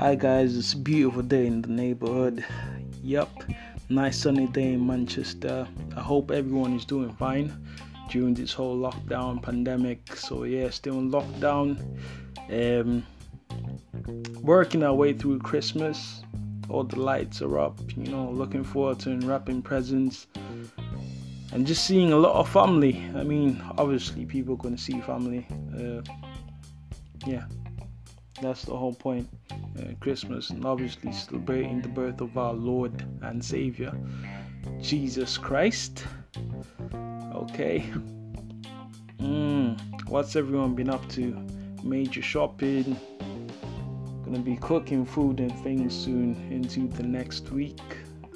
Hi guys, it's a beautiful day in the neighborhood. Yup, nice sunny day in Manchester. I hope everyone is doing fine during this whole lockdown pandemic. So yeah, still in lockdown. Um, working our way through Christmas. All the lights are up. You know, looking forward to unwrapping presents and just seeing a lot of family. I mean, obviously, people are going to see family. Uh, yeah, that's the whole point. Uh, Christmas, and obviously celebrating the birth of our Lord and Savior, Jesus Christ. Okay. Mm, what's everyone been up to? Major shopping. Gonna be cooking food and things soon into the next week.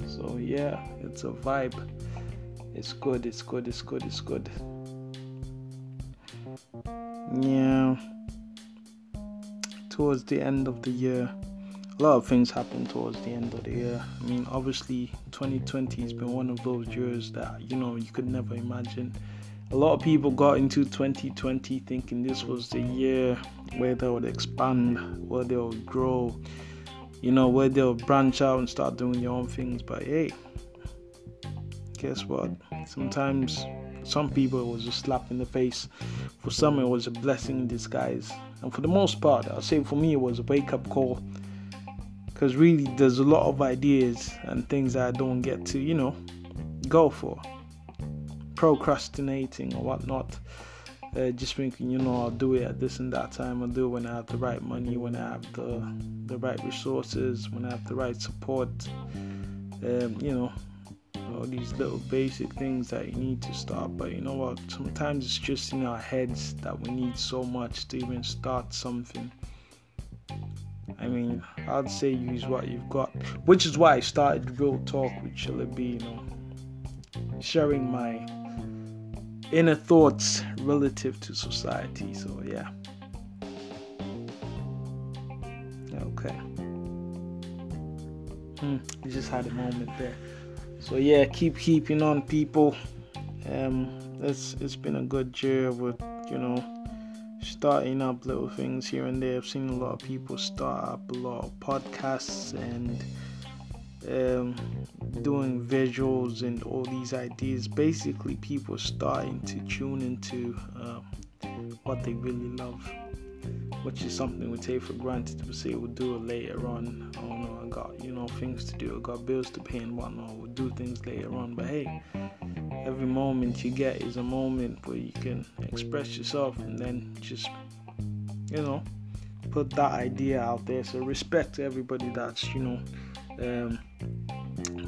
So yeah, it's a vibe. It's good, it's good, it's good, it's good. Yeah. Towards the end of the year, a lot of things happen towards the end of the year. I mean, obviously, 2020 has been one of those years that you know you could never imagine. A lot of people got into 2020 thinking this was the year where they would expand, where they would grow, you know, where they'll branch out and start doing their own things. But hey, guess what? Sometimes some people it was a slap in the face. For some it was a blessing in disguise. And for the most part, I'll say for me it was a wake up call. Because really there's a lot of ideas and things that I don't get to, you know, go for. Procrastinating or whatnot. Uh, just thinking, you know, I'll do it at this and that time. I'll do it when I have the right money, when I have the the right resources, when I have the right support. Um, you know, all these little basic things that you need to start. But you know what? Sometimes it's just in our heads that we need so much to even start something. I mean, I'd say use what you've got, which is why I started Real Talk with Chilla B, you know, sharing my inner thoughts relative to society. So, yeah. Okay. Hmm, just had a moment there. So yeah, keep keeping on, people. Um, it's it's been a good year with you know starting up little things here and there. I've seen a lot of people start up a lot of podcasts and um, doing visuals and all these ideas. Basically, people starting to tune into uh, what they really love which is something we take for granted. We say we'll do it later on. I got you know things to do. Got bills to pay and whatnot. We'll do things later on. But hey, every moment you get is a moment where you can express yourself and then just you know put that idea out there. So respect to everybody that's you know um,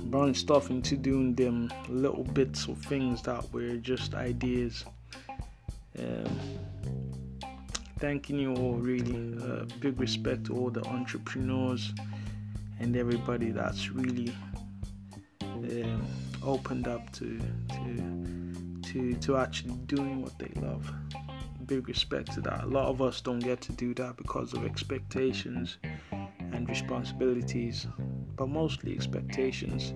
branched off into doing them little bits of things that were just ideas. Um, thanking you all really uh, big respect to all the entrepreneurs and everybody that's really um, opened up to to to to actually doing what they love. Big respect to that. A lot of us don't get to do that because of expectations and responsibilities but mostly expectations.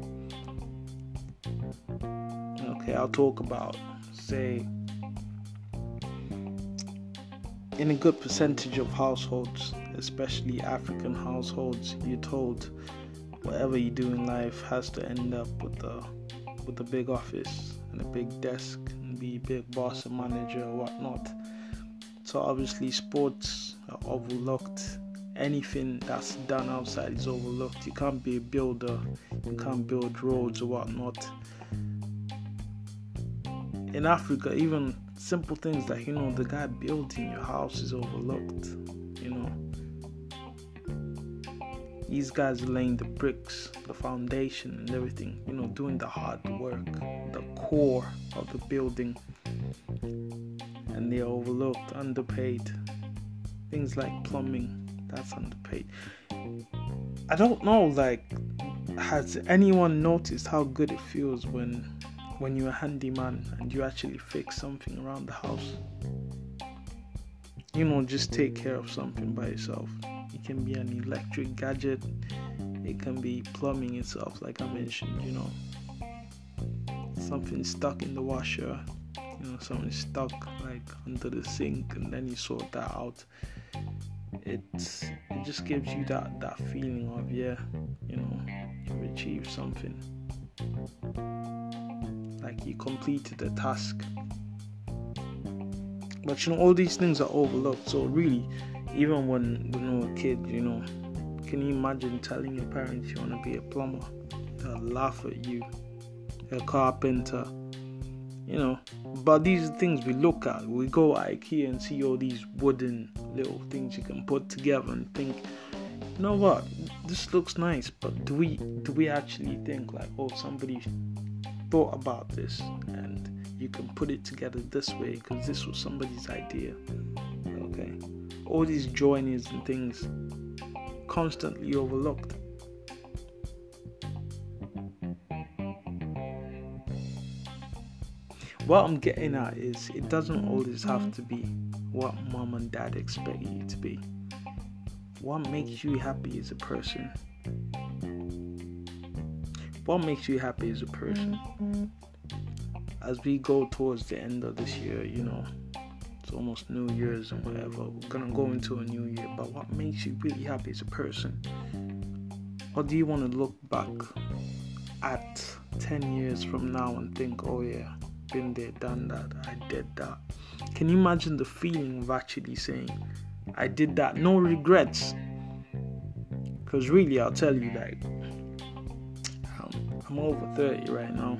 Okay i'll talk about say in a good percentage of households, especially African households, you're told whatever you do in life has to end up with a with a big office and a big desk and be a big boss and manager or whatnot. So obviously sports are overlooked. Anything that's done outside is overlooked. You can't be a builder, you can't build roads or whatnot. In Africa, even simple things like you know the guy building your house is overlooked you know. These guys laying the bricks the foundation and everything you know doing the hard work the core of the building. And they're overlooked underpaid. Things like plumbing that's underpaid. I don't know like has anyone noticed how good it feels when when you're a handyman and you actually fix something around the house. You know, just take care of something by yourself. It can be an electric gadget, it can be plumbing itself, like I mentioned, you know. Something stuck in the washer, you know, something stuck like under the sink, and then you sort that out. it's it just gives you that that feeling of yeah, you know, you've achieved something. Like you completed the task. But you know, all these things are overlooked. So really, even when you were a kid, you know, can you imagine telling your parents you want to be a plumber? They'll laugh at you. A carpenter. You know, but these things we look at. We go IKEA and see all these wooden little things you can put together and think, you know what, this looks nice. But do we do we actually think like, oh, somebody thought about this and you can put it together this way because this was somebody's idea. Okay, all these joinings and things constantly overlooked. What I'm getting at is it doesn't always have to be what mom and dad expect you to be. What makes you happy as a person? What makes you happy as a person? As we go towards the end of this year, you know, it's almost New Year's and whatever. We're gonna go into a new year, but what makes you really happy as a person? Or do you want to look back at 10 years from now and think, oh yeah, been there, done that, I did that. Can you imagine the feeling of actually saying, I did that, no regrets? Because really, I'll tell you, like, I'm, over 30 right now.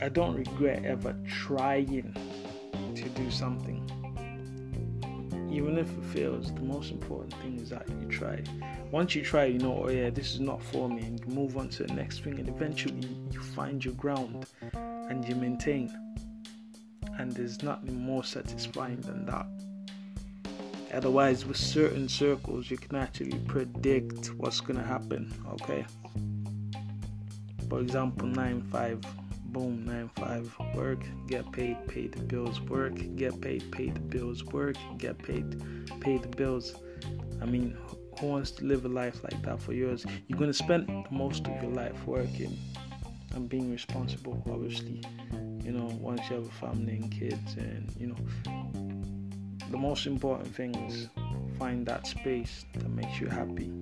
I don't regret ever trying to do something. Even if it fails, the most important thing is that you try. Once you try, you know, oh yeah, this is not for me, and you move on to the next thing, and eventually you find your ground and you maintain. And there's nothing more satisfying than that. Otherwise, with certain circles, you can actually predict what's gonna happen. Okay. For example, 9 5 boom, nine five, work, get paid, pay the bills, work, get paid, pay the bills, work, get paid, pay the bills. I mean, who wants to live a life like that for yours? You're gonna spend most of your life working and being responsible, obviously. You know, once you have a family and kids, and you know, the most important thing is find that space that makes you happy.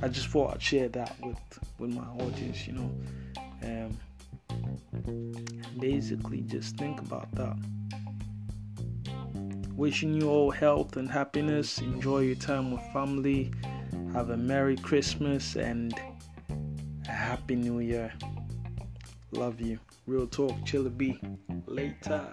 I just thought I'd share that with with my audience, you know. Um, basically, just think about that. Wishing you all health and happiness. Enjoy your time with family. Have a Merry Christmas and a Happy New Year. Love you. Real Talk Chilla B. Later.